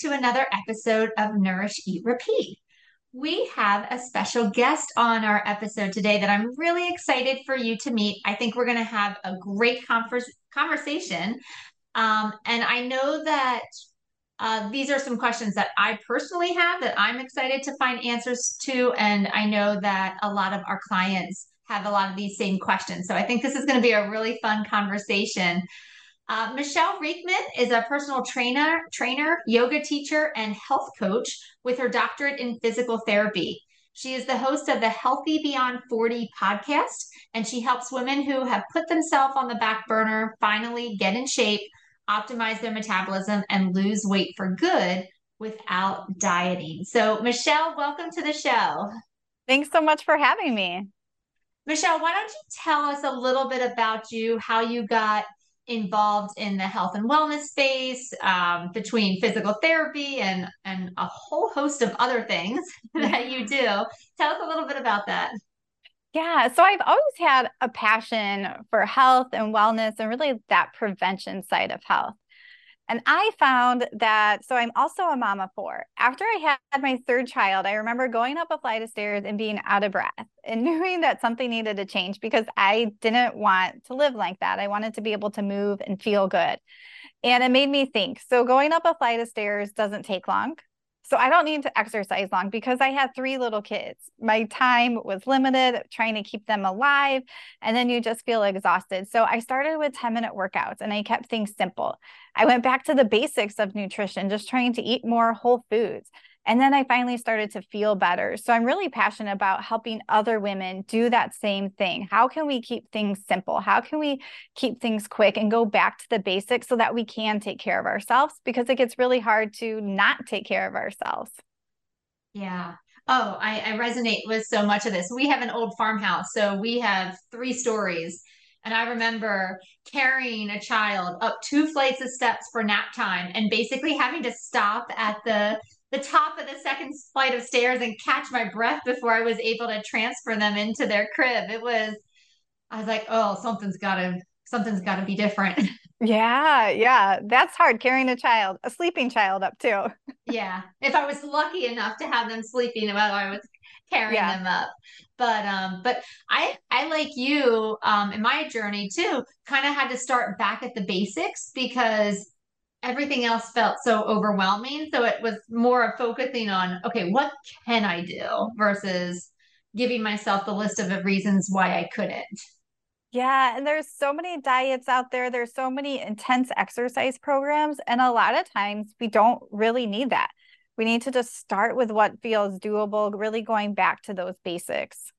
To another episode of Nourish, Eat, Repeat. We have a special guest on our episode today that I'm really excited for you to meet. I think we're going to have a great converse, conversation. Um, and I know that uh, these are some questions that I personally have that I'm excited to find answers to. And I know that a lot of our clients have a lot of these same questions. So I think this is going to be a really fun conversation. Uh, Michele Riechman is a personal trainer, trainer, yoga teacher, and health coach with her doctorate in physical therapy. She is the host of the Healthy Beyond 40 podcast, and she helps women who have put themselves on the back burner finally get in shape, optimize their metabolism, and lose weight for good without dieting. So, Michele, welcome to the show. Thanks so much for having me. Michele, why don't you tell us a little bit about you, how you got involved in the health and wellness space um, between physical therapy and and a whole host of other things that you do. Tell us a little bit about that. Yeah so i've always had a passion for health and wellness and really that prevention side of health and I found that, so I'm also a mom of four. After I had my third child, I remember going up a flight of stairs and being out of breath and knowing that something needed to change because I didn't want to live like that. I wanted to be able to move and feel good. And it made me think. So going up a flight of stairs doesn't take long. So I don't need to exercise long because I had three little kids. My time was limited trying to keep them alive. And then you just feel exhausted. So I started with 10 minute workouts and I kept things simple. I went back to the basics of nutrition, just trying to eat more whole foods. And then I finally started to feel better. So I'm really passionate about helping other women do that same thing. How can we keep things simple? How can we keep things quick and go back to the basics so that we can take care of ourselves? Because it gets really hard to not take care of ourselves. Yeah. Oh, I, I resonate with so much of this. We have an old farmhouse, so we have three stories. And I remember carrying a child up two flights of steps for nap time and basically having to stop at the the top of the second flight of stairs and catch my breath before I was able to transfer them into their crib. It was, I was like, oh, something's got to, something's got to be different. Yeah, yeah, that's hard carrying a child, a sleeping child up too. yeah, if I was lucky enough to have them sleeping while I was carrying yeah. them up, but um, but I I like you um in my journey too, kind of had to start back at the basics because everything else felt so overwhelming. So it was more of focusing on, okay, what can I do versus giving myself the list of reasons why I couldn't. Yeah, and there's so many diets out there. There's so many intense exercise programs. And a lot of times we don't really need that. We need to just start with what feels doable, really going back to those basics.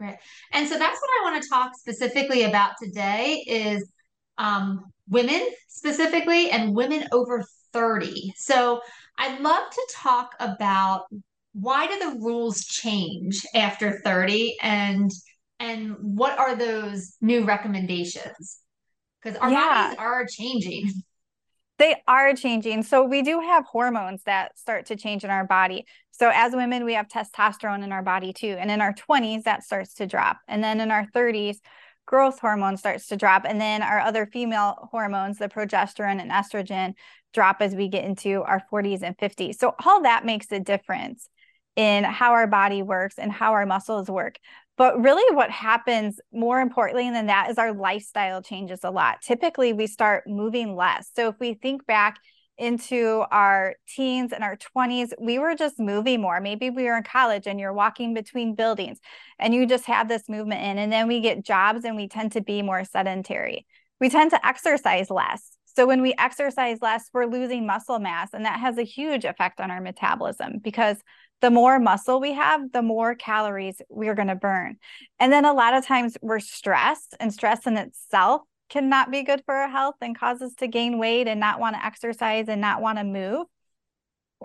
Right. And so that's what I want to talk specifically about today is um, women specifically and women over 30. So I'd love to talk about why do the rules change after 30 and and what are those new recommendations? Because our yeah. bodies are changing. They are changing. So we do have hormones that start to change in our body. So as women, we have testosterone in our body too. And in our 20s, that starts to drop. And then in our 30s, growth hormone starts to drop. And then our other female hormones, the progesterone and estrogen, drop as we get into our 40s and 50s. So all that makes a difference in how our body works and how our muscles work. But really, what happens more importantly than that is our lifestyle changes a lot. Typically, we start moving less. So if we think back into our teens and our 20s, we were just moving more. Maybe we were in college and you're walking between buildings and you just have this movement in. And then we get jobs and we tend to be more sedentary. We tend to exercise less. So when we exercise less, we're losing muscle mass. And that has a huge effect on our metabolism because the more muscle we have, the more calories we're going to burn. And then a lot of times we're stressed, and stress in itself can not be good for our health and cause us to gain weight and not want to exercise and not want to move.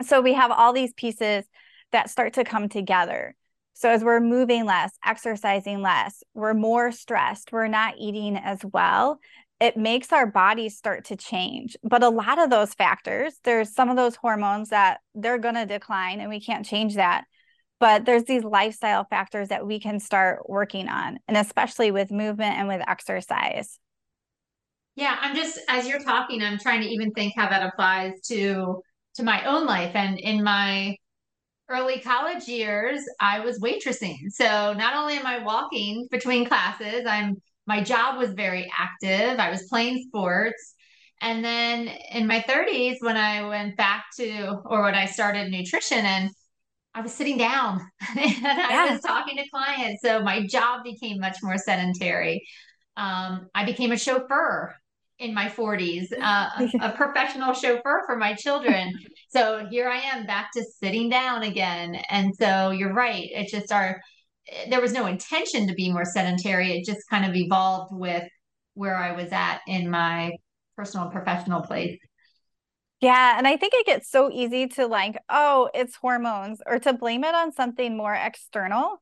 So we have all these pieces that start to come together. So as we're moving less, exercising less, we're more stressed, we're not eating as well. It makes our bodies start to change. But a lot of those factors, there's some of those hormones that they're going to decline and we can't change that. But there's these lifestyle factors that we can start working on, and especially with movement and with exercise. Yeah, I'm just as you're talking, I'm trying to even think how that applies to to my own life and in my early college years, I was waitressing. So not only am I walking between classes, I'm my job was very active. I was playing sports. And then in my 30s, when I went back to, or when I started nutrition, and I was sitting down and I yeah. was talking to clients. So my job became much more sedentary. Um, I became a chauffeur in my 40s, uh, a professional chauffeur for my children. so here I am back to sitting down again. And so you're right. It's just our, there was no intention to be more sedentary. It just kind of evolved with where I was at in my personal and professional place. Yeah. And I think it gets so easy to like, oh, it's hormones or to blame it on something more external.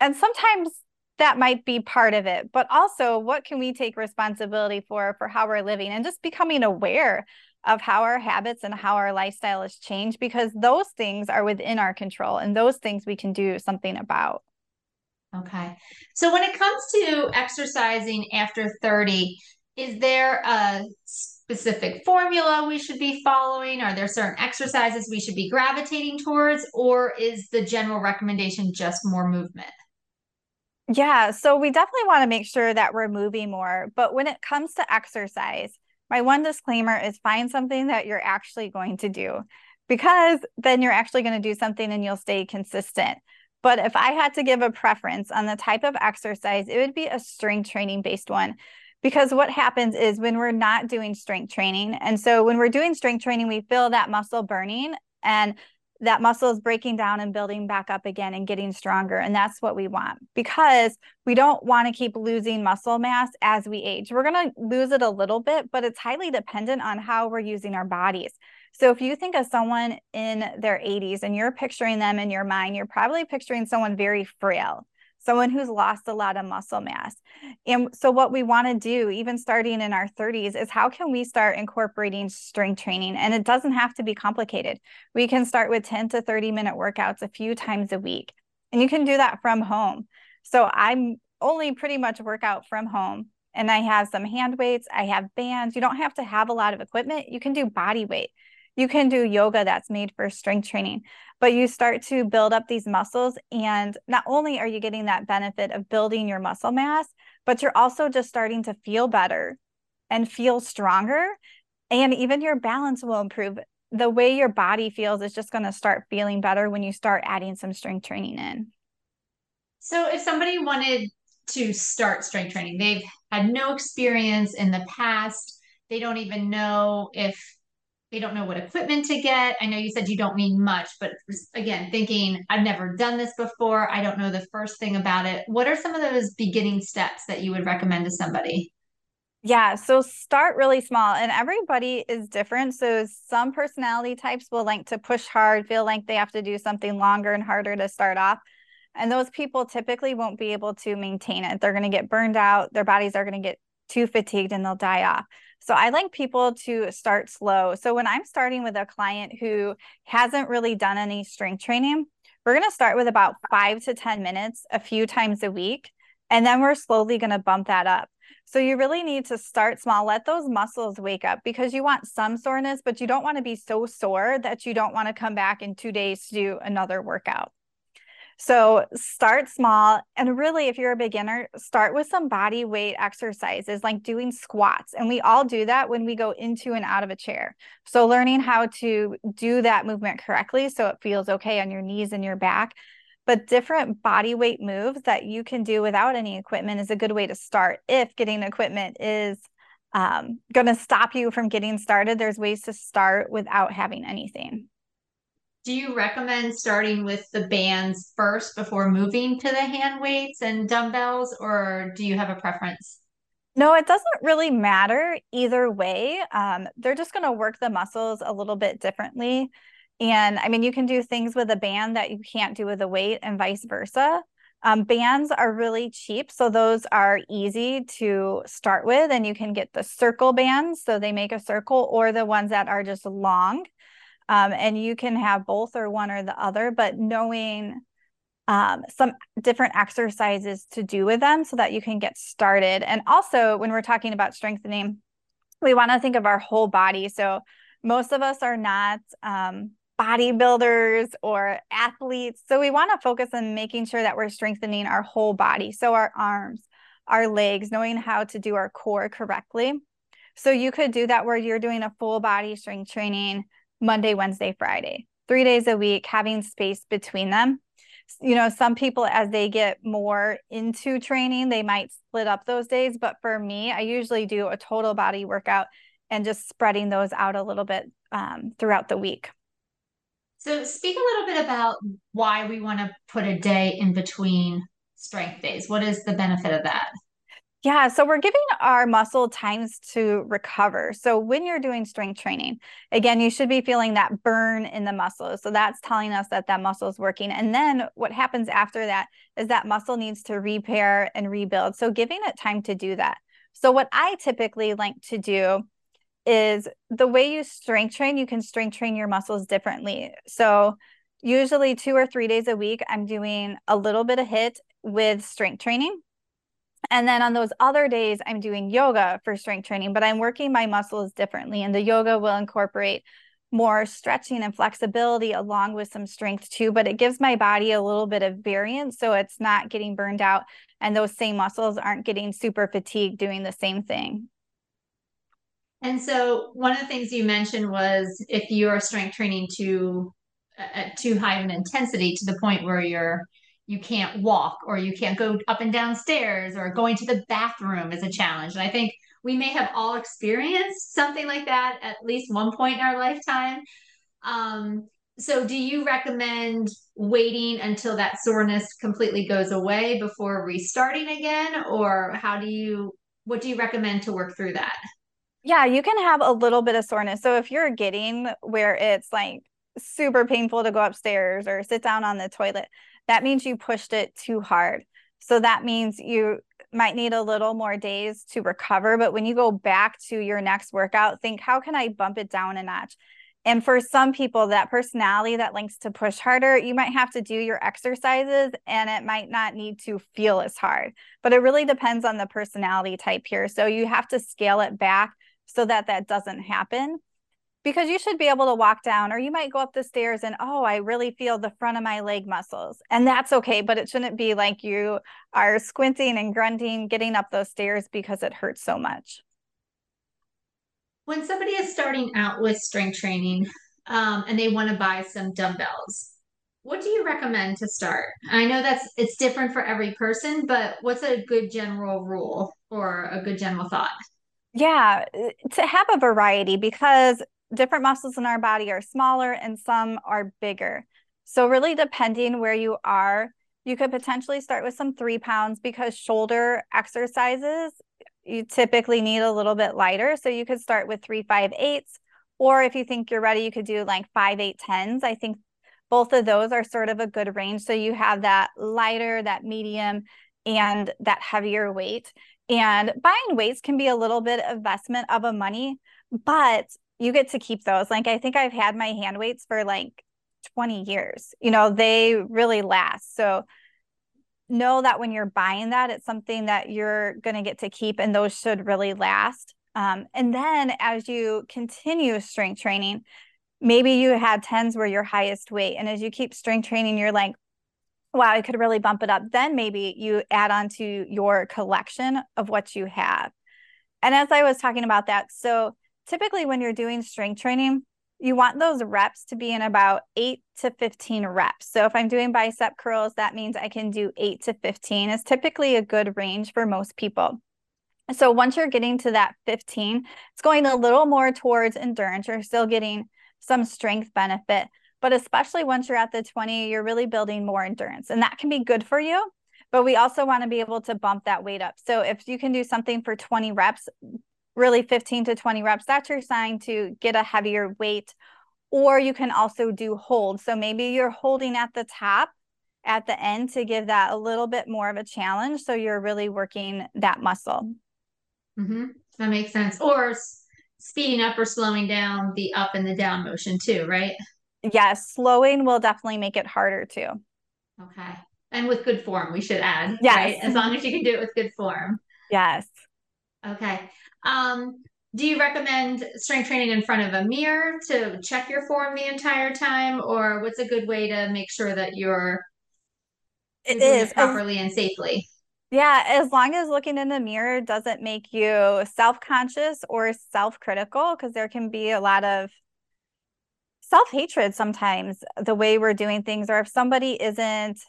And sometimes that might be part of it but also what can we take responsibility for for how we're living and just becoming aware of how our habits and how our lifestyle has changed because those things are within our control and those things we can do something about. Okay. So when it comes to exercising after 30 is there a specific formula we should be following? Are there certain exercises we should be gravitating towards or is the general recommendation just more movement yeah, so we definitely want to make sure that we're moving more. But when it comes to exercise, my one disclaimer is find something that you're actually going to do because then you're actually going to do something and you'll stay consistent. But if I had to give a preference on the type of exercise, it would be a strength training based one. Because what happens is when we're not doing strength training, and so when we're doing strength training, we feel that muscle burning. And that muscle is breaking down and building back up again and getting stronger. And that's what we want because we don't want to keep losing muscle mass as we age. We're going to lose it a little bit, but it's highly dependent on how we're using our bodies. So if you think of someone in their 80s and you're picturing them in your mind, you're probably picturing someone very frail someone who's lost a lot of muscle mass. And so, what we want to do, even starting in our 30s, is how can we start incorporating strength training? And it doesn't have to be complicated. We can start with 10 to 30 minute workouts a few times a week, and you can do that from home. So, I'm only pretty much work out from home. And I have some hand weights, I have bands. You don't have to have a lot of equipment. You can do body weight. You can do yoga that's made for strength training but you start to build up these muscles. And not only are you getting that benefit of building your muscle mass, but you're also just starting to feel better and feel stronger. And even your balance will improve. The way your body feels is just going to start feeling better when you start adding some strength training in. So, if somebody wanted to start strength training, they've had no experience in the past, they don't even know if they don't know what equipment to get. I know you said you don't need much, but again, thinking I've never done this before, I don't know the first thing about it. What are some of those beginning steps that you would recommend to somebody? Yeah, so start really small, and everybody is different. So some personality types will like to push hard, feel like they have to do something longer and harder to start off. And those people typically won't be able to maintain it. They're going to get burned out, their bodies are going to get too fatigued, and they'll die off. So I like people to start slow. So when I'm starting with a client who hasn't really done any strength training, we're going to start with about five to 10 minutes a few times a week. And then we're slowly going to bump that up. So you really need to start small, let those muscles wake up because you want some soreness, but you don't want to be so sore that you don't want to come back in two days to do another workout. So start small. And really, if you're a beginner, start with some body weight exercises like doing squats. And we all do that when we go into and out of a chair. So learning how to do that movement correctly so it feels okay on your knees and your back. But different body weight moves that you can do without any equipment is a good way to start if getting equipment is um, going to stop you from getting started. There's ways to start without having anything do you recommend starting with the bands first before moving to the hand weights and dumbbells, or do you have a preference? No, it doesn't really matter either way. Um, they're just going to work the muscles a little bit differently. And I mean, you can do things with a band that you can't do with a weight and vice versa. Um, bands are really cheap. So those are easy to start with. And you can get the circle bands. So they make a circle or the ones that are just long. Um, and you can have both or one or the other, but knowing um, some different exercises to do with them so that you can get started. And also, when we're talking about strengthening, we want to think of our whole body. So most of us are not um, bodybuilders or athletes. So we want to focus on making sure that we're strengthening our whole body. So our arms, our legs, knowing how to do our core correctly. So you could do that where you're doing a full body strength training Monday, Wednesday, Friday, three days a week, having space between them. You know, some people, as they get more into training, they might split up those days. But for me, I usually do a total body workout and just spreading those out a little bit um, throughout the week. So, speak a little bit about why we want to put a day in between strength days. What is the benefit of that? Yeah, so we're giving our muscle times to recover. So when you're doing strength training, again, you should be feeling that burn in the muscles. So that's telling us that that muscle is working. And then what happens after that is that muscle needs to repair and rebuild. So giving it time to do that. So what I typically like to do is the way you strength train, you can strength train your muscles differently. So, usually two or three days a week, I'm doing a little bit of HIIT with strength training. And then on those other days, I'm doing yoga for strength training, but I'm working my muscles differently. And the yoga will incorporate more stretching and flexibility along with some strength too, but it gives my body a little bit of variance so it's not getting burned out and those same muscles aren't getting super fatigued doing the same thing. And so one of the things you mentioned was if you are strength training to at too high of an intensity to the point where you're you can't walk or you can't go up and down stairs or going to the bathroom is a challenge. And I think we may have all experienced something like that at least one point in our lifetime. Um, so do you recommend waiting until that soreness completely goes away before restarting again or how do you what do you recommend to work through that yeah, you can have a little bit of soreness. So if you're getting where it's like super painful to go upstairs or sit down on the toilet, that means you pushed it too hard. So that means you might need a little more days to recover. But when you go back to your next workout, think, how can I bump it down a notch? And for some people, that personality that likes to push harder, you might have to do your exercises and it might not need to feel as hard. But it really depends on the personality type here. So you have to scale it back so that that doesn't happen because you should be able to walk down or you might go up the stairs and oh i really feel the front of my leg muscles. And that's okay but it shouldn't be like you are squinting and grunting getting up those stairs because it hurts so much. When somebody is starting out with strength training um, and they want to buy some dumbbells what do you recommend to start? I know that's it's different for every person but what's a good general rule or a good general thought? Yeah, uh, to have a variety because different muscles in our body are smaller and some are bigger. So, really, depending where you are, you could potentially start with some three pounds because shoulder exercises you typically need a little bit lighter. So, you could start with three, five, eights. Or if you think you're ready, you could do like five, eight, tens. I think both of those are sort of a good range. So, you have that lighter, that medium, and that heavier weight. And buying weights can be a little bit investment of a money, but you get to keep those. Like I think I've had my hand weights for like 20 years. You know, they really last. So know that when you're buying that, it's something that you're going to get to keep and those should really last. Um, and then as you continue strength training, maybe you had tens were your highest weight. And as you keep strength training, you're like, wow, I could really bump it up. Then maybe you add on to your collection of what you have. And as I was talking about that, so typically when you're doing strength training, you want those reps to be in about eight to 15 reps. So if I'm doing bicep curls, that means I can do eight to 15 is typically a good range for most people. So once you're getting to that 15, it's going a little more towards endurance. You're still getting some strength benefit, but especially once you're at the 20, you're really building more endurance. And that can be good for you. but we also want to be able to bump that weight up. So if you can do something for 20 reps, really 15 to 20 reps, that's your sign to get a heavier weight. Or you can also do hold. So maybe you're holding at the top at the end to give that a little bit more of a challenge. So you're really working that muscle. Mm-hmm. That makes sense. Or speeding up or slowing down the up and the down motion too, right? Yes, slowing will definitely make it harder too. Okay. And with good form, we should add. Yes. Right? As long as you can do it with good form. Yes. Okay. Um, do you recommend strength training in front of a mirror to check your form the entire time? Or what's a good way to make sure that you're it is properly and safely? Yeah, as long as looking in the mirror doesn't make you self conscious or self critical, because there can be a lot of self hatred sometimes, the way we're doing things, or if somebody isn't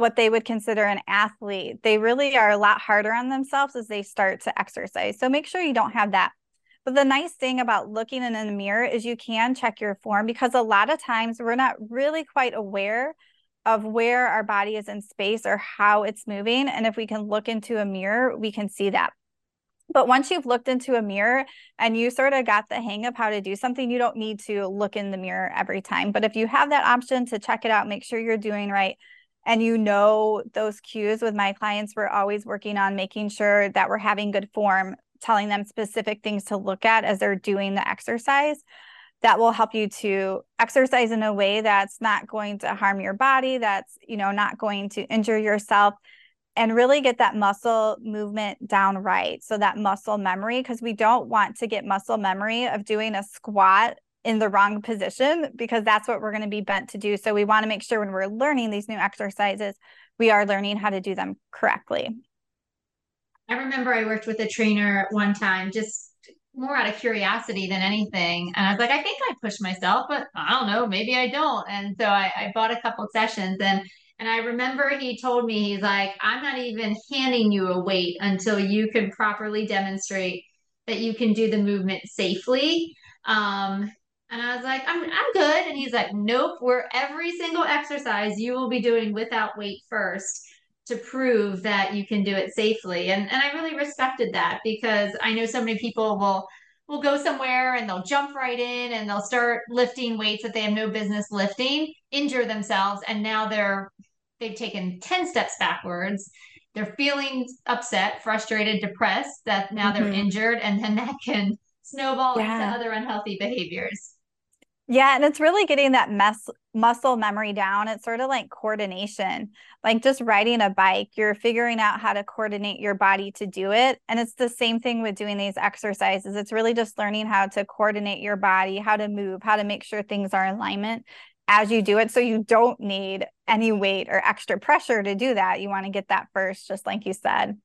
what they would consider an athlete, they really are a lot harder on themselves as they start to exercise. So make sure you don't have that. But the nice thing about looking in the mirror is you can check your form because a lot of times we're not really quite aware of where our body is in space or how it's moving. And if we can look into a mirror, we can see that. But once you've looked into a mirror and you sort of got the hang of how to do something, you don't need to look in the mirror every time. But if you have that option to check it out, make sure you're doing right. And you know those cues with my clients, we're always working on making sure that we're having good form, telling them specific things to look at as they're doing the exercise. That will help you to exercise in a way that's not going to harm your body that's you know not going to injure yourself and really get that muscle movement down right. So that muscle memory because we don't want to get muscle memory of doing a squat in the wrong position because that's what we're going to be bent to do so we want to make sure when we're learning these new exercises we are learning how to do them correctly i remember i worked with a trainer one time just more out of curiosity than anything. And I was like, I think I push myself, but I don't know, maybe I don't. And so I, I bought a couple sessions and and I remember he told me, he's like, I'm not even handing you a weight until you can properly demonstrate that you can do the movement safely. Um, and I was like, I'm, I'm good. And he's like, nope, we're every single exercise you will be doing without weight first to prove that you can do it safely. And and I really respected that because I know so many people will will go somewhere and they'll jump right in and they'll start lifting weights that they have no business lifting, injure themselves, and now they're they've taken 10 steps backwards. They're feeling upset, frustrated, depressed that now mm-hmm. they're injured, and then that can snowball yeah. into other unhealthy behaviors. Yeah, and it's really getting that mess muscle memory down. It's sort of like coordination. Like just riding a bike, you're figuring out how to coordinate your body to do it. And it's the same thing with doing these exercises. It's really just learning how to coordinate your body, how to move, how to make sure things are in alignment as you do it so you don't need any weight or extra pressure to do that. You want to get that first just like you said.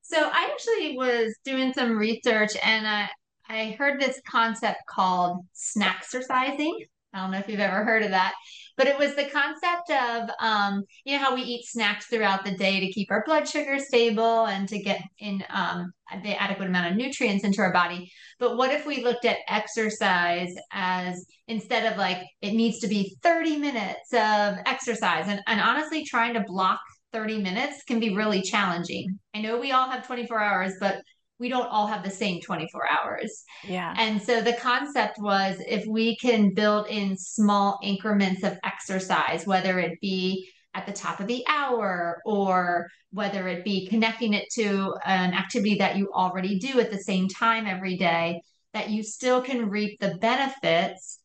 So I actually was doing some research and uh, I heard this concept called snacksercising. I don't know if you've ever heard of that, but it was the concept of, um, you know, how we eat snacks throughout the day to keep our blood sugar stable and to get in um, the adequate amount of nutrients into our body. But what if we looked at exercise as instead of like, it needs to be 30 minutes of exercise? And, and honestly, trying to block 30 minutes can be really challenging. I know we all have 24 hours, but we don't all have the same 24 hours. Yeah. And so the concept was if we can build in small increments of exercise, whether it be at the top of the hour or whether it be connecting it to an activity that you already do at the same time every day, that you still can reap the benefits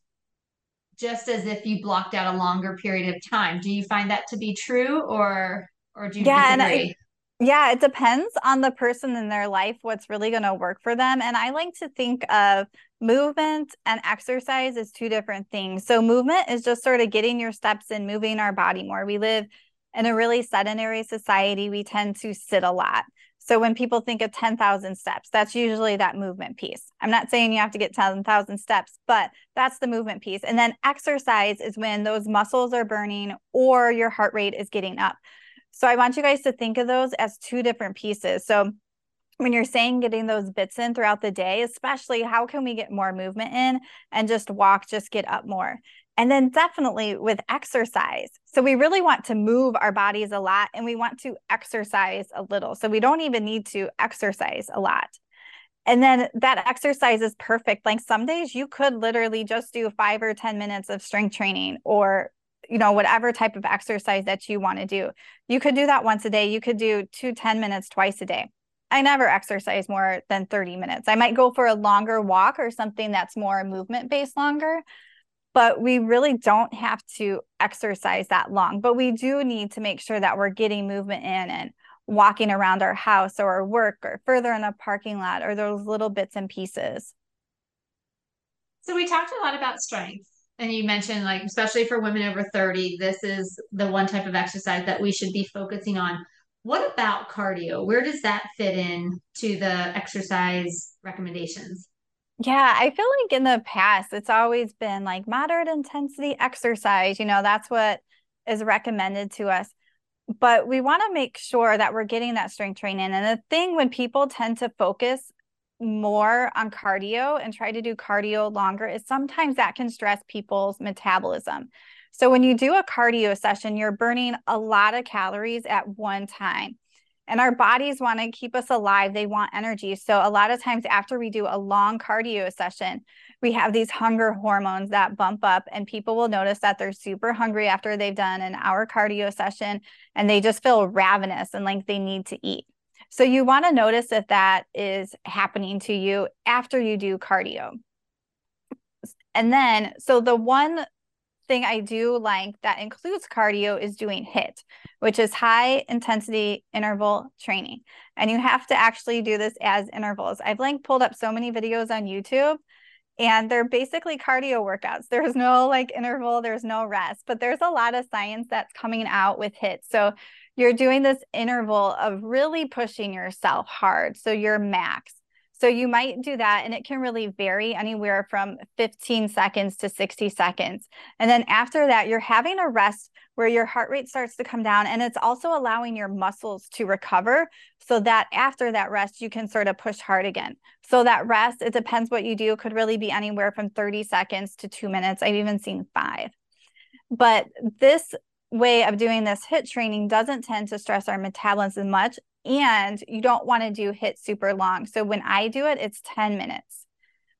just as if you blocked out a longer period of time. Do you find that to be true or or do you yeah, disagree? Yeah, it depends on the person in their life, what's really going to work for them. And I like to think of movement and exercise as two different things. So, movement is just sort of getting your steps and moving our body more. We live in a really sedentary society, we tend to sit a lot. So, when people think of 10,000 steps, that's usually that movement piece. I'm not saying you have to get 10,000 steps, but that's the movement piece. And then exercise is when those muscles are burning or your heart rate is getting up. So I want you guys to think of those as two different pieces. So when you're saying getting those bits in throughout the day, especially how can we get more movement in and just walk, just get up more? And then definitely with exercise. So we really want to move our bodies a lot and we want to exercise a little. So we don't even need to exercise a lot. And then that exercise is perfect. Like some days you could literally just do five or 10 minutes of strength training or, you know, whatever type of exercise that you want to do. You could do that once a day. You could do two 10 minutes twice a day. I never exercise more than 30 minutes. I might go for a longer walk or something that's more movement based longer, but we really don't have to exercise that long. But we do need to make sure that we're getting movement in and walking around our house or work or further in a parking lot or those little bits and pieces. So we talked a lot about strength. And you mentioned like especially for women over 30, this is the one type of exercise that we should be focusing on. What about cardio? Where does that fit in to the exercise recommendations? Yeah, I feel like in the past, it's always been like moderate intensity exercise. You know, that's what is recommended to us. But we want to make sure that we're getting that strength training. And the thing when people tend to focus more on cardio and try to do cardio longer is sometimes that can stress people's metabolism. So when you do a cardio session, you're burning a lot of calories at one time. And our bodies want to keep us alive. They want energy. So a lot of times after we do a long cardio session, we have these hunger hormones that bump up and people will notice that they're super hungry after they've done an hour cardio session and they just feel ravenous and like they need to eat. So you want to notice if that is happening to you after you do cardio. And then, so the one thing I do like that includes cardio is doing HIIT, which is high intensity interval training. And you have to actually do this as intervals. I've like pulled up so many videos on YouTube and they're basically cardio workouts. There's no like interval, there's no rest, but there's a lot of science that's coming out with HIIT. So you're doing this interval of really pushing yourself hard. So you're max. So you might do that, and it can really vary anywhere from 15 seconds to 60 seconds. And then after that, you're having a rest where your heart rate starts to come down, and it's also allowing your muscles to recover so that after that rest, you can sort of push hard again. So that rest, it depends what you do, could really be anywhere from 30 seconds to two minutes. I've even seen five. But this way of doing this HIIT training doesn't tend to stress our metabolism as much and you don't want to do HIIT super long. So when I do it, it's 10 minutes.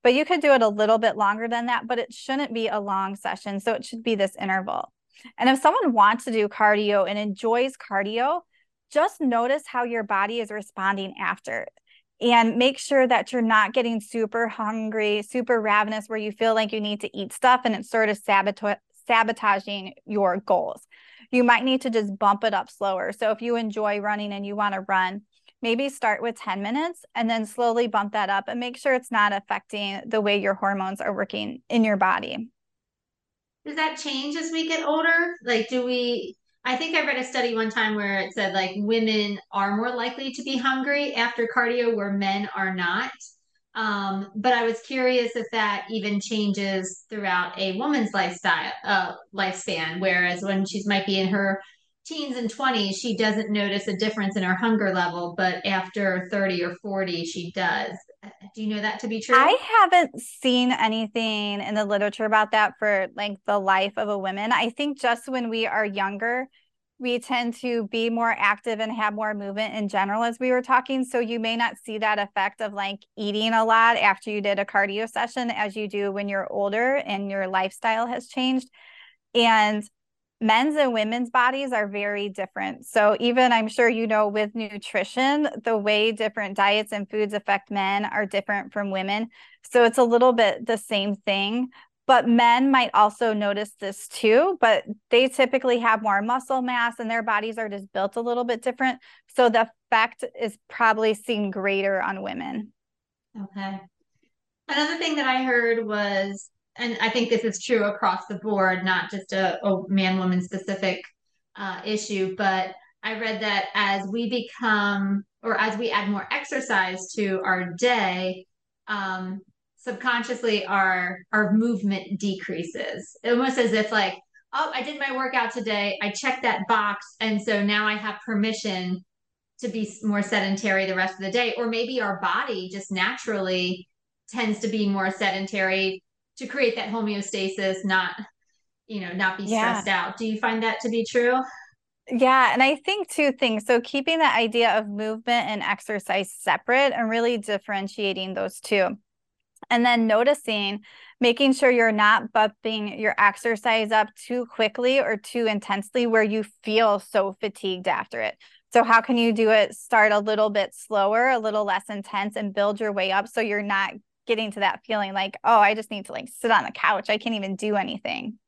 But you could do it a little bit longer than that, but it shouldn't be a long session. So it should be this interval. And if someone wants to do cardio and enjoys cardio, just notice how your body is responding after and make sure that you're not getting super hungry, super ravenous, where you feel like you need to eat stuff and it's sort of sabotaging your goals you might need to just bump it up slower. So if you enjoy running and you want to run, maybe start with 10 minutes and then slowly bump that up and make sure it's not affecting the way your hormones are working in your body. Does that change as we get older? Like, do we? I think I read a study one time where it said like women are more likely to be hungry after cardio where men are not. Um, but I was curious if that even changes throughout a woman's lifestyle uh, lifespan. Whereas when she's might be in her teens and 20s, she doesn't notice a difference in her hunger level, but after 30 or 40, she does. Do you know that to be true? I haven't seen anything in the literature about that for like the life of a woman. I think just when we are younger, we tend to be more active and have more movement in general as we were talking so you may not see that effect of like eating a lot after you did a cardio session as you do when you're older and your lifestyle has changed and men's and women's bodies are very different. So even i'm sure you know with nutrition the way different diets and foods affect men are different from women. So it's a little bit the same thing. But men might also notice this too but they typically have more muscle mass and their bodies are just built a little bit different. So the effect is probably seen greater on women. Okay. Another thing that i heard was and i think this is true across the board not just a, a man woman specific uh, issue but i read that as we become or as we add more exercise to our day um, subconsciously our our movement decreases. Almost as if like oh i did my workout today. I checked that box. And so now i have permission to be more sedentary the rest of the day. Or maybe our body just naturally tends to be more sedentary to create that homeostasis not you know, not be stressed yeah. out. Do you find that to be true? Yeah, and I think two things. So keeping the idea of movement and exercise separate and really differentiating those two. And then noticing, making sure you're not bumping your exercise up too quickly or too intensely where you feel so fatigued after it. So, how can you do it? Start a little bit slower, a little less intense, and build your way up so you're not getting to that feeling like, oh, I just need to like sit on the couch. I can't even do anything.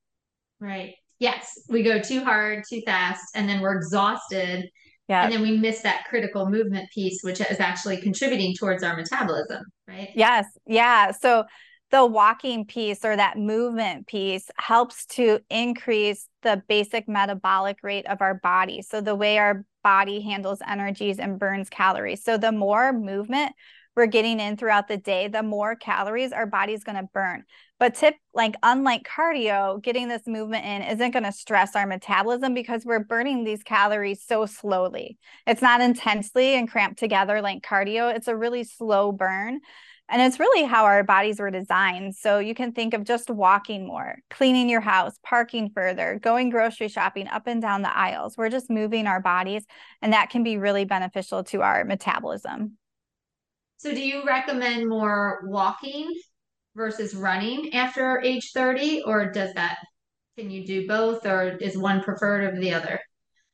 Right. Yes. We go too hard, too fast, and then we're exhausted. Yeah. And then we miss that critical movement piece, which is actually contributing towards our metabolism. Right. Yes. Yeah. So, the walking piece or that movement piece helps to increase the basic metabolic rate of our body. So, the way our body handles energies and burns calories. So, the more movement we're getting in throughout the day, the more calories our body's going to burn. But tip like unlike cardio, getting this movement in isn't going to stress our metabolism because we're burning these calories so slowly. It's not intensely and cramped together like cardio. It's a really slow burn. And it's really how our bodies were designed. So you can think of just walking more, cleaning your house, parking further, going grocery shopping up and down the aisles. We're just moving our bodies, and that can be really beneficial to our metabolism. So, do you recommend more walking versus running after age 30, or does that, can you do both, or is one preferred over the other?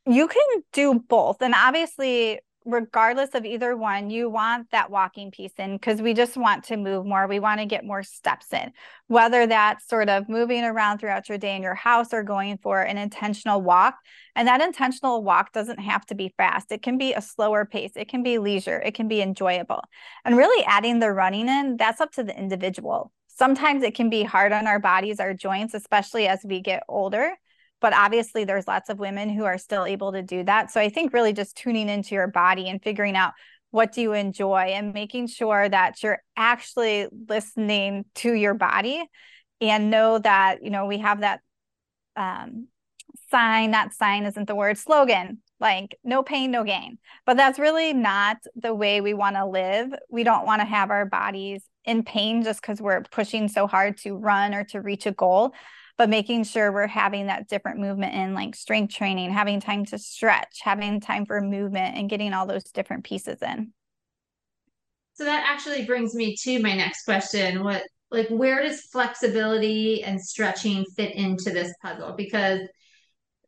You can do both. And obviously, regardless of either one, you want that walking piece in because we just want to move more. We want to get more steps in, whether that's sort of moving around throughout your day in your house or going for an intentional walk. And that intentional walk doesn't have to be fast, it can be a slower pace, it can be leisure, it can be enjoyable. And really adding the running in, that's up to the individual. Sometimes it can be hard on our bodies, our joints, especially as we get older but obviously there's lots of women who are still able to do that. So i think really just tuning into your body and figuring out what do you enjoy and making sure that you're actually listening to your body and know that you know we have that um, sign that sign isn't the word slogan like no pain no gain. But that's really not the way we want to live. We don't want to have our bodies in pain just because we're pushing so hard to run or to reach a goal but making sure we're having that different movement in like strength training, having time to stretch, having time for movement, and getting all those different pieces in. So that actually brings me to my next question. What like where does flexibility and stretching fit into this puzzle? Because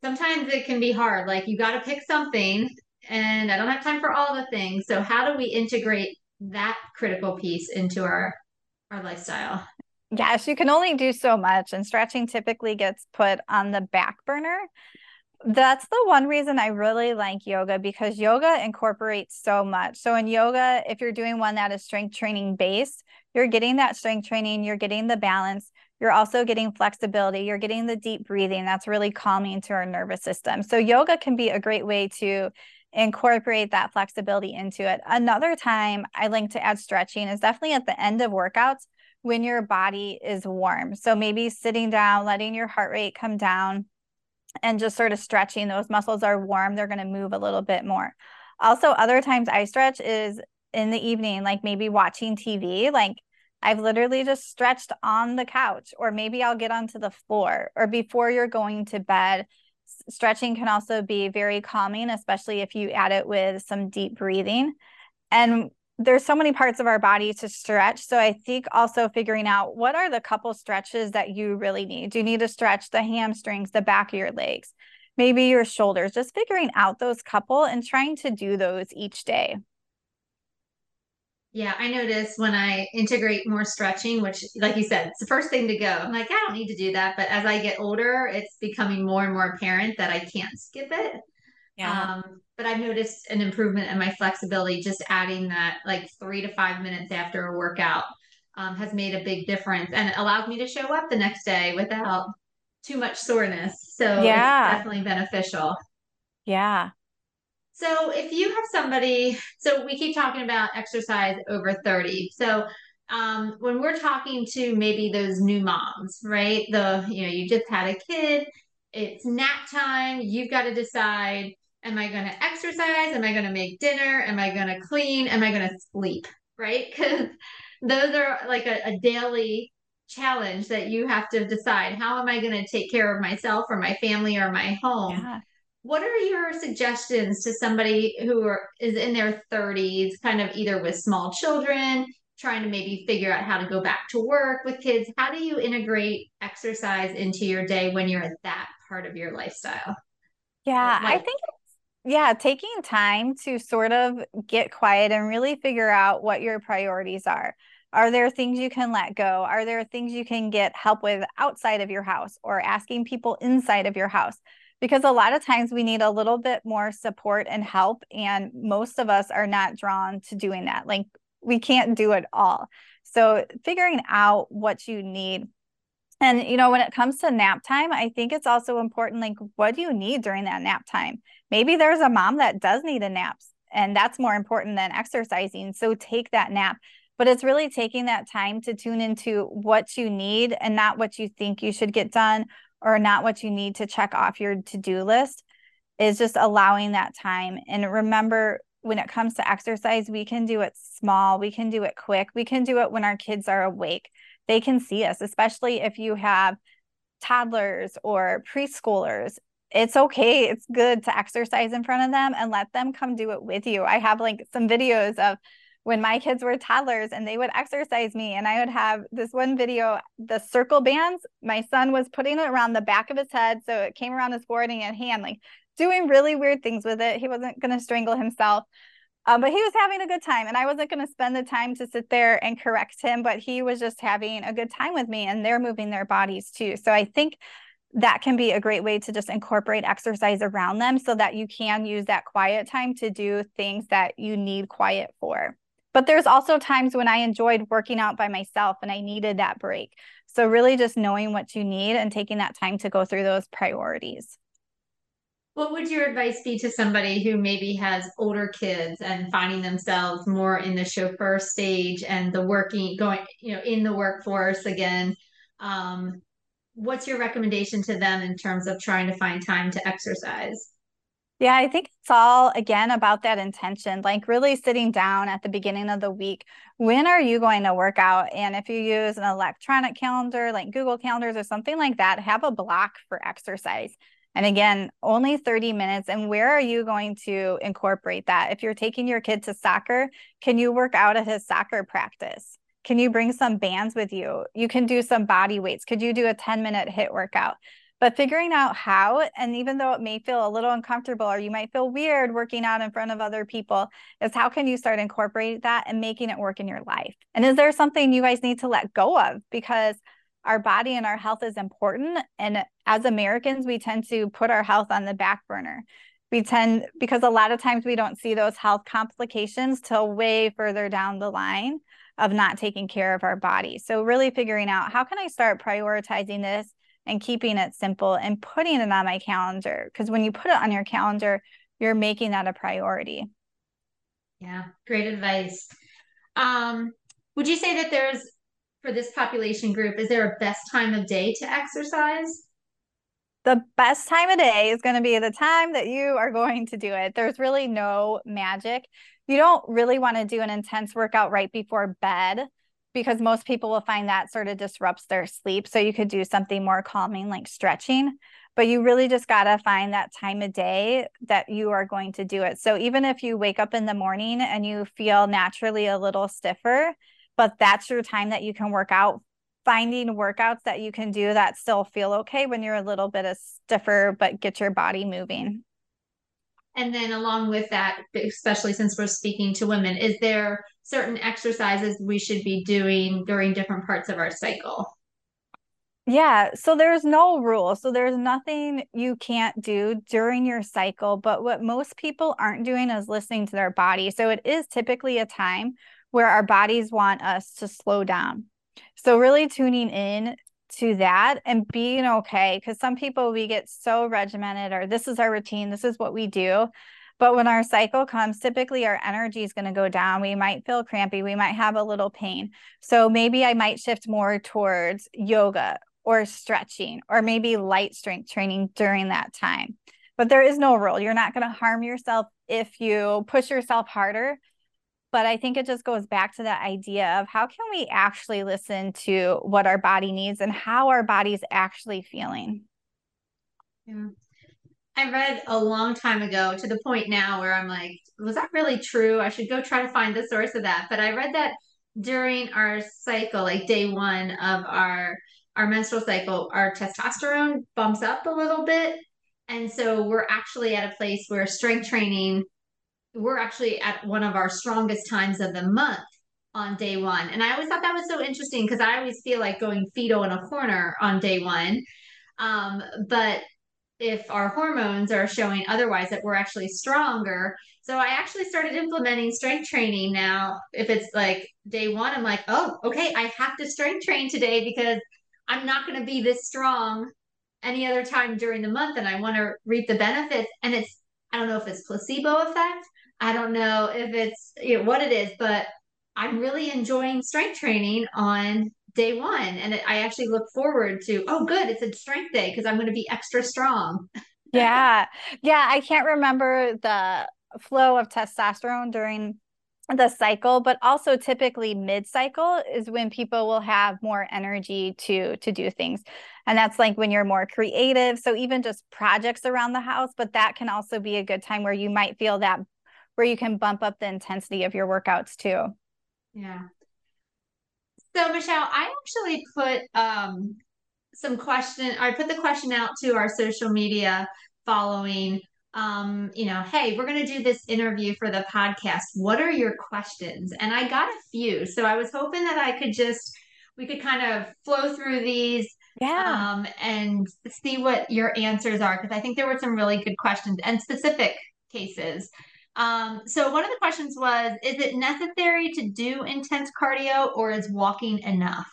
sometimes it can be hard. Like you got to pick something and I don't have time for all the things. So how do we integrate that critical piece into our our lifestyle? Yes, you can only do so much, and stretching typically gets put on the back burner. That's the one reason I really like yoga because yoga incorporates so much. So, in yoga, if you're doing one that is strength training based, you're getting that strength training, you're getting the balance, you're also getting flexibility, you're getting the deep breathing. That's really calming to our nervous system. So, yoga can be a great way to incorporate that flexibility into it. Another time I like to add stretching is definitely at the end of workouts when your body is warm. So maybe sitting down, letting your heart rate come down and just sort of stretching. Those muscles are warm, they're going to move a little bit more. Also, other times I stretch is in the evening, like maybe watching TV. Like I've literally just stretched on the couch, or maybe I'll get onto the floor, or before you're going to bed. Stretching can also be very calming, especially if you add it with some deep breathing. And there's so many parts of our body to stretch. So I think also figuring out what are the couple stretches that you really need. Do you need to stretch the hamstrings, the back of your legs, maybe your shoulders? Just figuring out those couple and trying to do those each day. Yeah, I notice when I integrate more stretching, which, like you said, it's the first thing to go. I'm like, I don't need to do that. But as I get older, it's becoming more and more apparent that I can't skip it. Yeah. Um, but I've noticed an improvement in my flexibility just adding that like three to five minutes after a workout um, has made a big difference and allows me to show up the next day without too much soreness. So yeah, definitely beneficial. Yeah. So if you have somebody, so we keep talking about exercise over 30. So um, when we're talking to maybe those new moms, right? The, you know, you just had a kid, it's nap time, you've got to decide Am I going to exercise? Am I going to make dinner? Am I going to clean? Am I going to sleep? Right? Because those are like a, a daily challenge that you have to decide how am I going to take care of myself or my family or my home. Yeah. What are your suggestions to somebody who are, is in their 30s, kind of either with small children, trying to maybe figure out how to go back to work with kids? How do you integrate exercise into your day when you're at that part of your lifestyle? Yeah, like, I think yeah, taking time to sort of get quiet and really figure out what your priorities are. Are there things you can let go? Are there things you can get help with outside of your house or asking people inside of your house? Because a lot of times we need a little bit more support and help, and most of us are not drawn to doing that. Like we can't do it all. So, figuring out what you need and, you know, when it comes to nap time, I think it's also important like, what do you need during that nap time? Maybe there's a mom that does need a nap, and that's more important than exercising. So take that nap. But it's really taking that time to tune into what you need and not what you think you should get done or not what you need to check off your to do list, is just allowing that time. And remember, when it comes to exercise, we can do it small, we can do it quick, we can do it when our kids are awake they can see us, especially if you have toddlers or preschoolers. It's okay. It's good to exercise in front of them and let them come do it with you. I have like some videos of when my kids were toddlers and they would exercise me and I would have this one video the circle bands my son was putting it around the back of his head so it came around his forehead and hand like doing really weird things with it he wasn't going to strangle himself um, but he was having a good time, and I wasn't going to spend the time to sit there and correct him, but he was just having a good time with me, and they're moving their bodies too. So I think that can be a great way to just incorporate exercise around them so that you can use that quiet time to do things that you need quiet for. But there's also times when I enjoyed working out by myself and I needed that break. So, really, just knowing what you need and taking that time to go through those priorities. What would your advice be to somebody who maybe has older kids and finding themselves more in the chauffeur stage and the working, going, you know, in the workforce again? Um, what's your recommendation to them in terms of trying to find time to exercise? Yeah, I think it's all again about that intention, like really sitting down at the beginning of the week. When are you going to work out? And if you use an electronic calendar like Google Calendars or something like that, have a block for exercise. And again, only 30 minutes. And where are you going to incorporate that? If you're taking your kid to soccer, can you work out at his soccer practice? Can you bring some bands with you? You can do some body weights. Could you do a 10 minute HIIT workout? But figuring out how, and even though it may feel a little uncomfortable or you might feel weird working out in front of other people, is how can you start incorporating that and making it work in your life? And is there something you guys need to let go of? Because our body and our health is important. And as Americans, we tend to put our health on the back burner. We tend, because a lot of times we don't see those health complications till way further down the line of not taking care of our body. So, really figuring out how can I start prioritizing this and keeping it simple and putting it on my calendar? Because when you put it on your calendar, you're making that a priority. Yeah, great advice. Um, would you say that there's for this population group, is there a best time of day to exercise? The best time of day is going to be the time that you are going to do it. There's really no magic. You don't really want to do an intense workout right before bed because most people will find that sort of disrupts their sleep. So you could do something more calming like stretching, but you really just got to find that time of day that you are going to do it. So even if you wake up in the morning and you feel naturally a little stiffer, but that's your time that you can work out finding workouts that you can do that still feel okay when you're a little bit of stiffer but get your body moving and then along with that especially since we're speaking to women is there certain exercises we should be doing during different parts of our cycle yeah, so there's no rule. So there's nothing you can't do during your cycle. But what most people aren't doing is listening to their body. So it is typically a time where our bodies want us to slow down. So, really tuning in to that and being okay. Because some people, we get so regimented, or this is our routine, this is what we do. But when our cycle comes, typically our energy is going to go down. We might feel crampy. We might have a little pain. So maybe I might shift more towards yoga or stretching or maybe light strength training during that time. But there is no rule. You're not going to harm yourself if you push yourself harder but I think it just goes back to that idea of how can we actually listen to what our body needs and how our body's actually feeling. Yeah. I read a long time ago to the point now where I'm like, was that really true? I should go try to find the source of that. But I read that during our cycle, like day one of our our menstrual cycle, our testosterone bumps up a little bit. And so we're actually at a place where strength training, we're actually at one of our strongest times of the month on day one. And I always thought that was so interesting because I always feel like going fetal in a corner on day one. Um, but if our hormones are showing otherwise that we're actually stronger. So I actually started implementing strength training now. If it's like day one, I'm like, oh, okay, I have to strength train today because I'm not going to be this strong any other time during the month and I want to reap the benefits. And it's, I don't know if it's placebo effect. I don't know if it's you know, what it is, but I'm really enjoying strength training on day one. And I actually look forward to, oh, good, it's a strength day because I'm going to be extra strong. yeah. Yeah. I can't remember the flow of testosterone during the cycle but also typically mid cycle is when people will have more energy to to do things and that's like when you're more creative so even just projects around the house but that can also be a good time where you might feel that where you can bump up the intensity of your workouts too yeah so Michele, I actually put um, some question. I put the question out to our social media following. Um, you know, hey, we're going to do this interview for the podcast. What are your questions? And I got a few. So I was hoping that I could just we could kind of flow through these yeah. um, and see what your answers are because I think there were some really good questions and specific cases. Um, so one of the questions was, is it necessary to do intense cardio or is walking enough?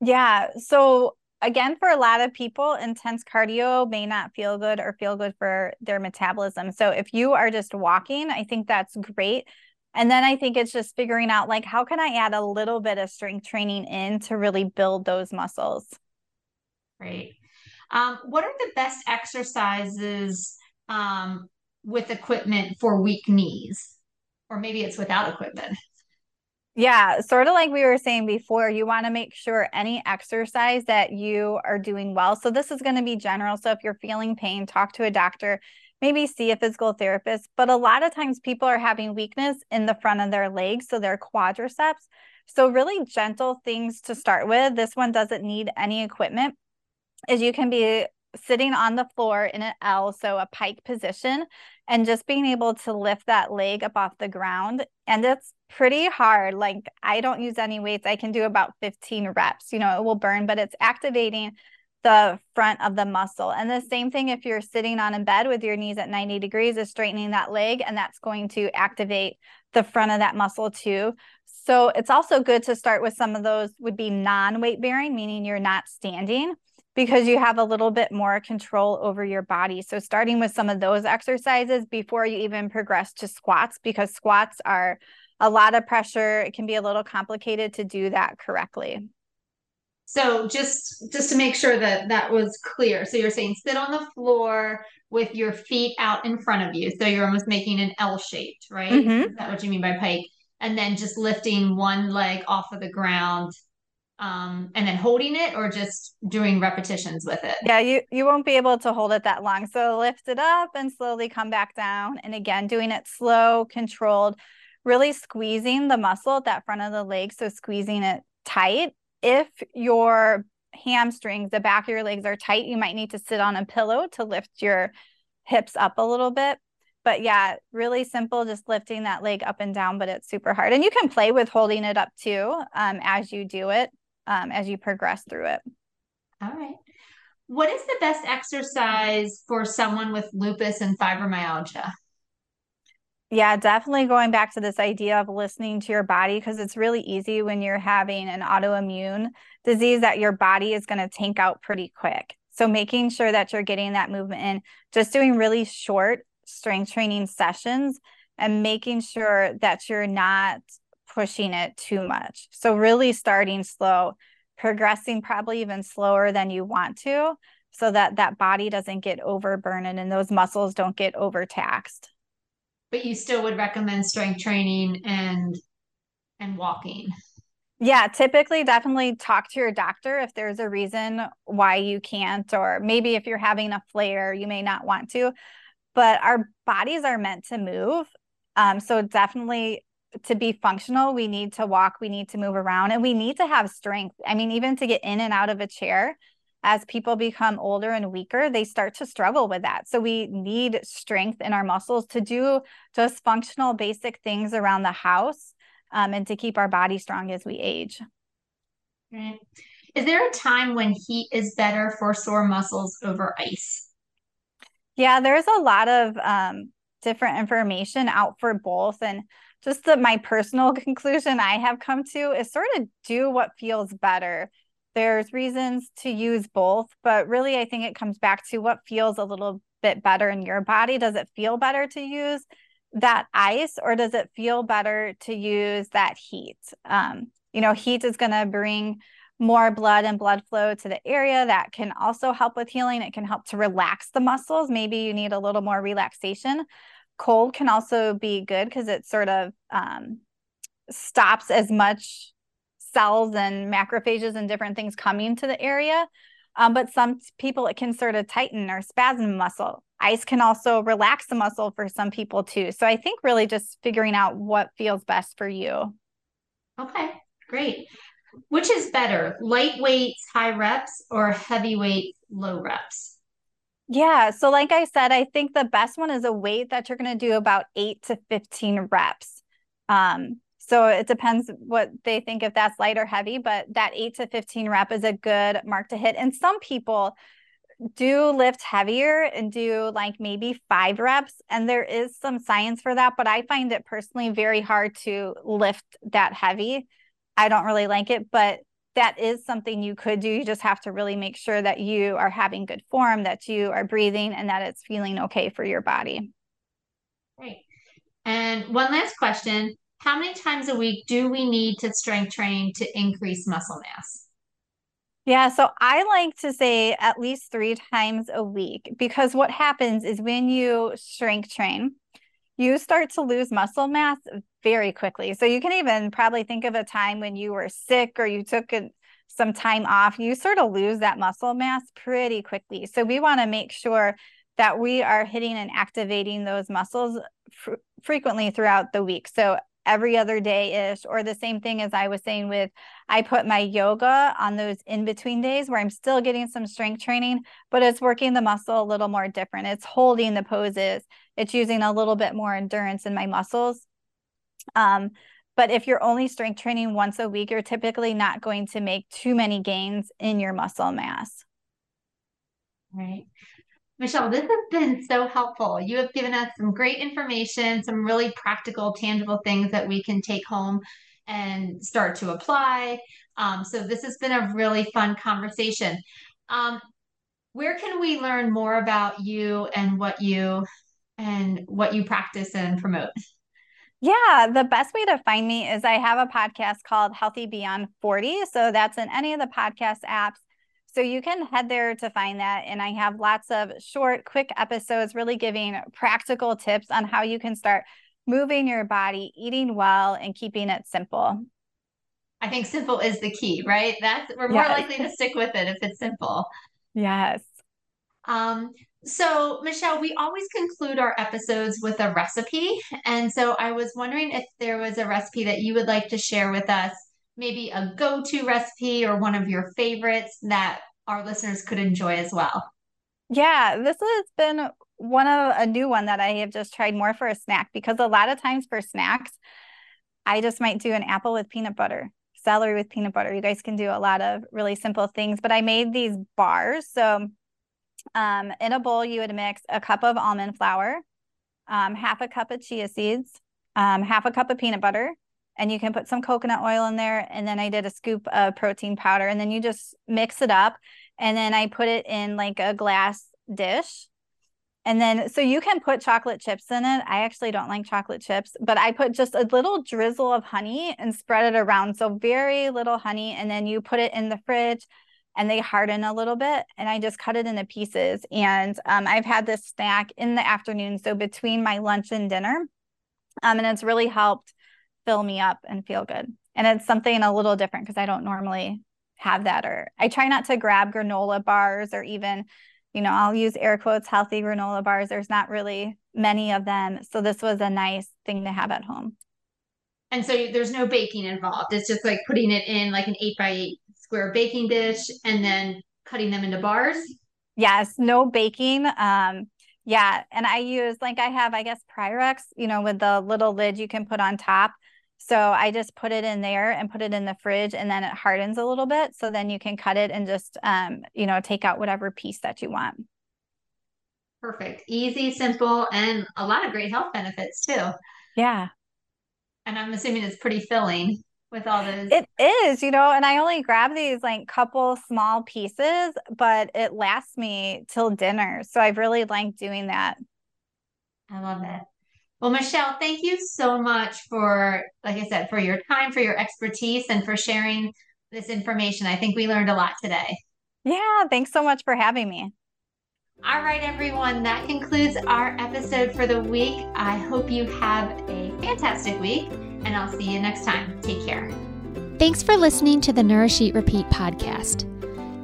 Yeah. So again, for a lot of people, intense cardio may not feel good or feel good for their metabolism. So if you are just walking, I think that's great. And then I think it's just figuring out like how can I add a little bit of strength training in to really build those muscles. Great. Um, what are the best exercises um, with equipment for weak knees, or maybe it's without equipment. Yeah, sort of like we were saying before, you want to make sure any exercise that you are doing well. So, this is going to be general. So, if you're feeling pain, talk to a doctor, maybe see a physical therapist. But a lot of times, people are having weakness in the front of their legs, so their quadriceps. So, really gentle things to start with. This one doesn't need any equipment. Is you can be sitting on the floor in an L, so a pike position, and just being able to lift that leg up off the ground. And it's pretty hard. Like I don't use any weights. I can do about 15 reps. You know, it will burn, but it's activating the front of the muscle. And the same thing if you're sitting on a bed with your knees at 90 degrees is straightening that leg and that's going to activate the front of that muscle too. So it's also good to start with some of those would be non-weight bearing, meaning you're not standing because you have a little bit more control over your body. So, starting with some of those exercises before you even progress to squats, because squats are a lot of pressure. It can be a little complicated to do that correctly. So just just to make sure that that was clear. So you're saying sit on the floor with your feet out in front of you. So you're almost making an L shaped, right? Mm-hmm. Is that what you mean by pike? And then just lifting one leg off of the ground um, and then holding it or just doing repetitions with it? Yeah, you you won't be able to hold it that long. So lift it up and slowly come back down. And again, doing it slow, controlled, really squeezing the muscle at that front of the leg. So squeezing it tight. If your hamstrings, the back of your legs are tight, you might need to sit on a pillow to lift your hips up a little bit. But yeah, really simple, just lifting that leg up and down, but it's super hard. And you can play with holding it up too um, as you do it um, as you progress through it. All right. What is the best exercise for someone with lupus and fibromyalgia? Yeah, definitely going back to this idea of listening to your body because it's really easy when you're having an autoimmune disease that your body is going to tank out pretty quick. So making sure that you're getting that movement in, just doing really short strength training sessions and making sure that you're not pushing it too much. So, really starting slow, progressing probably even slower than you want to, so that that body doesn't get overburdened and those muscles don't get overtaxed. but you still would recommend strength training and and walking. Yeah, typically definitely talk to your doctor if there's a reason why you can't, or maybe if you're having a flare, you may not want to. But our bodies are meant to move. Um, so definitely to be functional, we need to walk, we need to move around, and we need to have strength. I mean, even to get in and out of a chair, as people become older and weaker, they start to struggle with that. So we need strength in our muscles to do just functional, basic things around the house um, and to keep our body strong as we age. Right. Is there a time when heat is better for sore muscles over ice? Yeah, there's a lot of um, different information out for both. And just the, my personal conclusion I have come to is sort of do what feels better. There's reasons to use both, but really, I think it comes back to what feels a little bit better in your body. Does it feel better to use that ice or does it feel better to use that heat? Um, you know, heat is going to bring more blood and blood flow to the area that can also help with healing. It can help to relax the muscles. Maybe you need a little more relaxation. Cold can also be good because it sort of um, stops as much cells and macrophages and different things coming to the area. Um, but some people, it can sort of tighten or spasm muscle. Ice can also relax the muscle for some people too. So I think really just figuring out what feels best for you. Okay, great. Which is better, lightweight high reps or heavyweight low reps? Yeah. So, like I said, I think the best one is a weight that you're going to do about eight to 15 reps. Um, so it depends what they think if that's light or heavy, but that eight to 15 rep is a good mark to hit. And some people, do lift heavier and do like maybe five reps. And there is some science for that, but I find it personally very hard to lift that heavy. I don't really like it, but that is something you could do. You just have to really make sure that you are having good form, that you are breathing, and that it's feeling okay for your body. Great. And one last question How many times a week do we need to strength train to increase muscle mass? Yeah, so I like to say at least three times a week because what happens is when you strength train, you start to lose muscle mass very quickly. So you can even probably think of a time when you were sick or you took a, some time off, you sort of lose that muscle mass pretty quickly. So we want to make sure that we are hitting and activating those muscles fr- frequently throughout the week. So every other day ish or the same thing as i was saying with i put my yoga on those in between days where i'm still getting some strength training but it's working the muscle a little more different. It's holding the poses. It's using a little bit more endurance in my muscles. Um, but if you're only strength training once a week you're typically not going to make too many gains in your muscle mass. Right Michele, this has been so helpful. You have given us some great information, some really practical, tangible things that we can take home and start to apply. Um, so this has been a really fun conversation. Um, where can we learn more about you and what you and what you practice and promote? Yeah, the best way to find me is I have a podcast called Healthy Beyond 40. So that's in any of the podcast apps. So you can head there to find that. And I have lots of short, quick episodes really giving practical tips on how you can start moving your body, eating well, and keeping it simple. I think simple is the key, right? That's we're more yes. likely to stick with it if it's simple. Yes. Um, so Michele, we always conclude our episodes with a recipe. And so I was wondering if there was a recipe that you would like to share with us maybe a go to recipe or one of your favorites that our listeners could enjoy as well? Yeah, this has been one of a new one that I have just tried more for a snack because a lot of times for snacks, I just might do an apple with peanut butter, celery with peanut butter. You guys can do a lot of really simple things, but I made these bars. So, um, in a bowl, you would mix a cup of almond flour, um, half a cup of chia seeds, um, half a cup of peanut butter, and you can put some coconut oil in there. And then I did a scoop of protein powder, and then you just mix it up. And then I put it in like a glass dish. And then, so you can put chocolate chips in it. I actually don't like chocolate chips, but I put just a little drizzle of honey and spread it around. So, very little honey. And then you put it in the fridge and they harden a little bit. And I just cut it into pieces. And um, I've had this snack in the afternoon. So, between my lunch and dinner, Um, and it's really helped fill me up and feel good. And it's something a little different because I don't normally have that. Or I try not to grab granola bars or even, you know, I'll use air quotes healthy granola bars. There's not really many of them. So this was a nice thing to have at home. And so there's no baking involved. It's just like putting it in like an eight by eight square baking dish and then cutting them into bars. Yes, no baking. Um, yeah, and I use like I have, I guess, Pyrex, you know, with the little lid you can put on top. So I just put it in there and put it in the fridge, and then it hardens a little bit. So then you can cut it and just, um, you know, take out whatever piece that you want. Perfect, easy, simple, and a lot of great health benefits too. Yeah. And I'm assuming it's pretty filling with all those. It is, you know, and I only grab these like couple small pieces, but it lasts me till dinner. So I've really liked doing that. I love it. Well, Michele, thank you so much for, like I said, for your time, for your expertise, and for sharing this information. I think we learned a lot today. Yeah, thanks so much for having me. All right, everyone, that concludes our episode for the week. I hope you have a fantastic week, and I'll see you next time. Take care. Thanks for listening to the Nourish Eat Repeat podcast.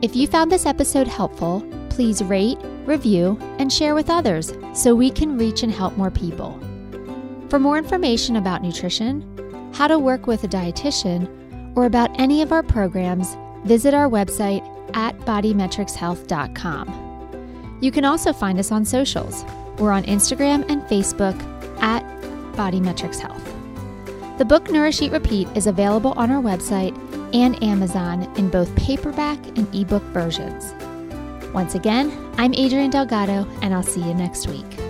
If you found this episode helpful, please rate, review, and share with others so we can reach and help more people. For more information about nutrition, how to work with a dietitian, or about any of our programs, visit our website at bodymetrixhealth.com. You can also find us on socials. We're on Instagram and Facebook at Bodymetrix Health. The book Nourish Eat Repeat is available on our website and Amazon in both paperback and ebook versions. Once again, I'm Adrienne Delgado, and I'll see you next week.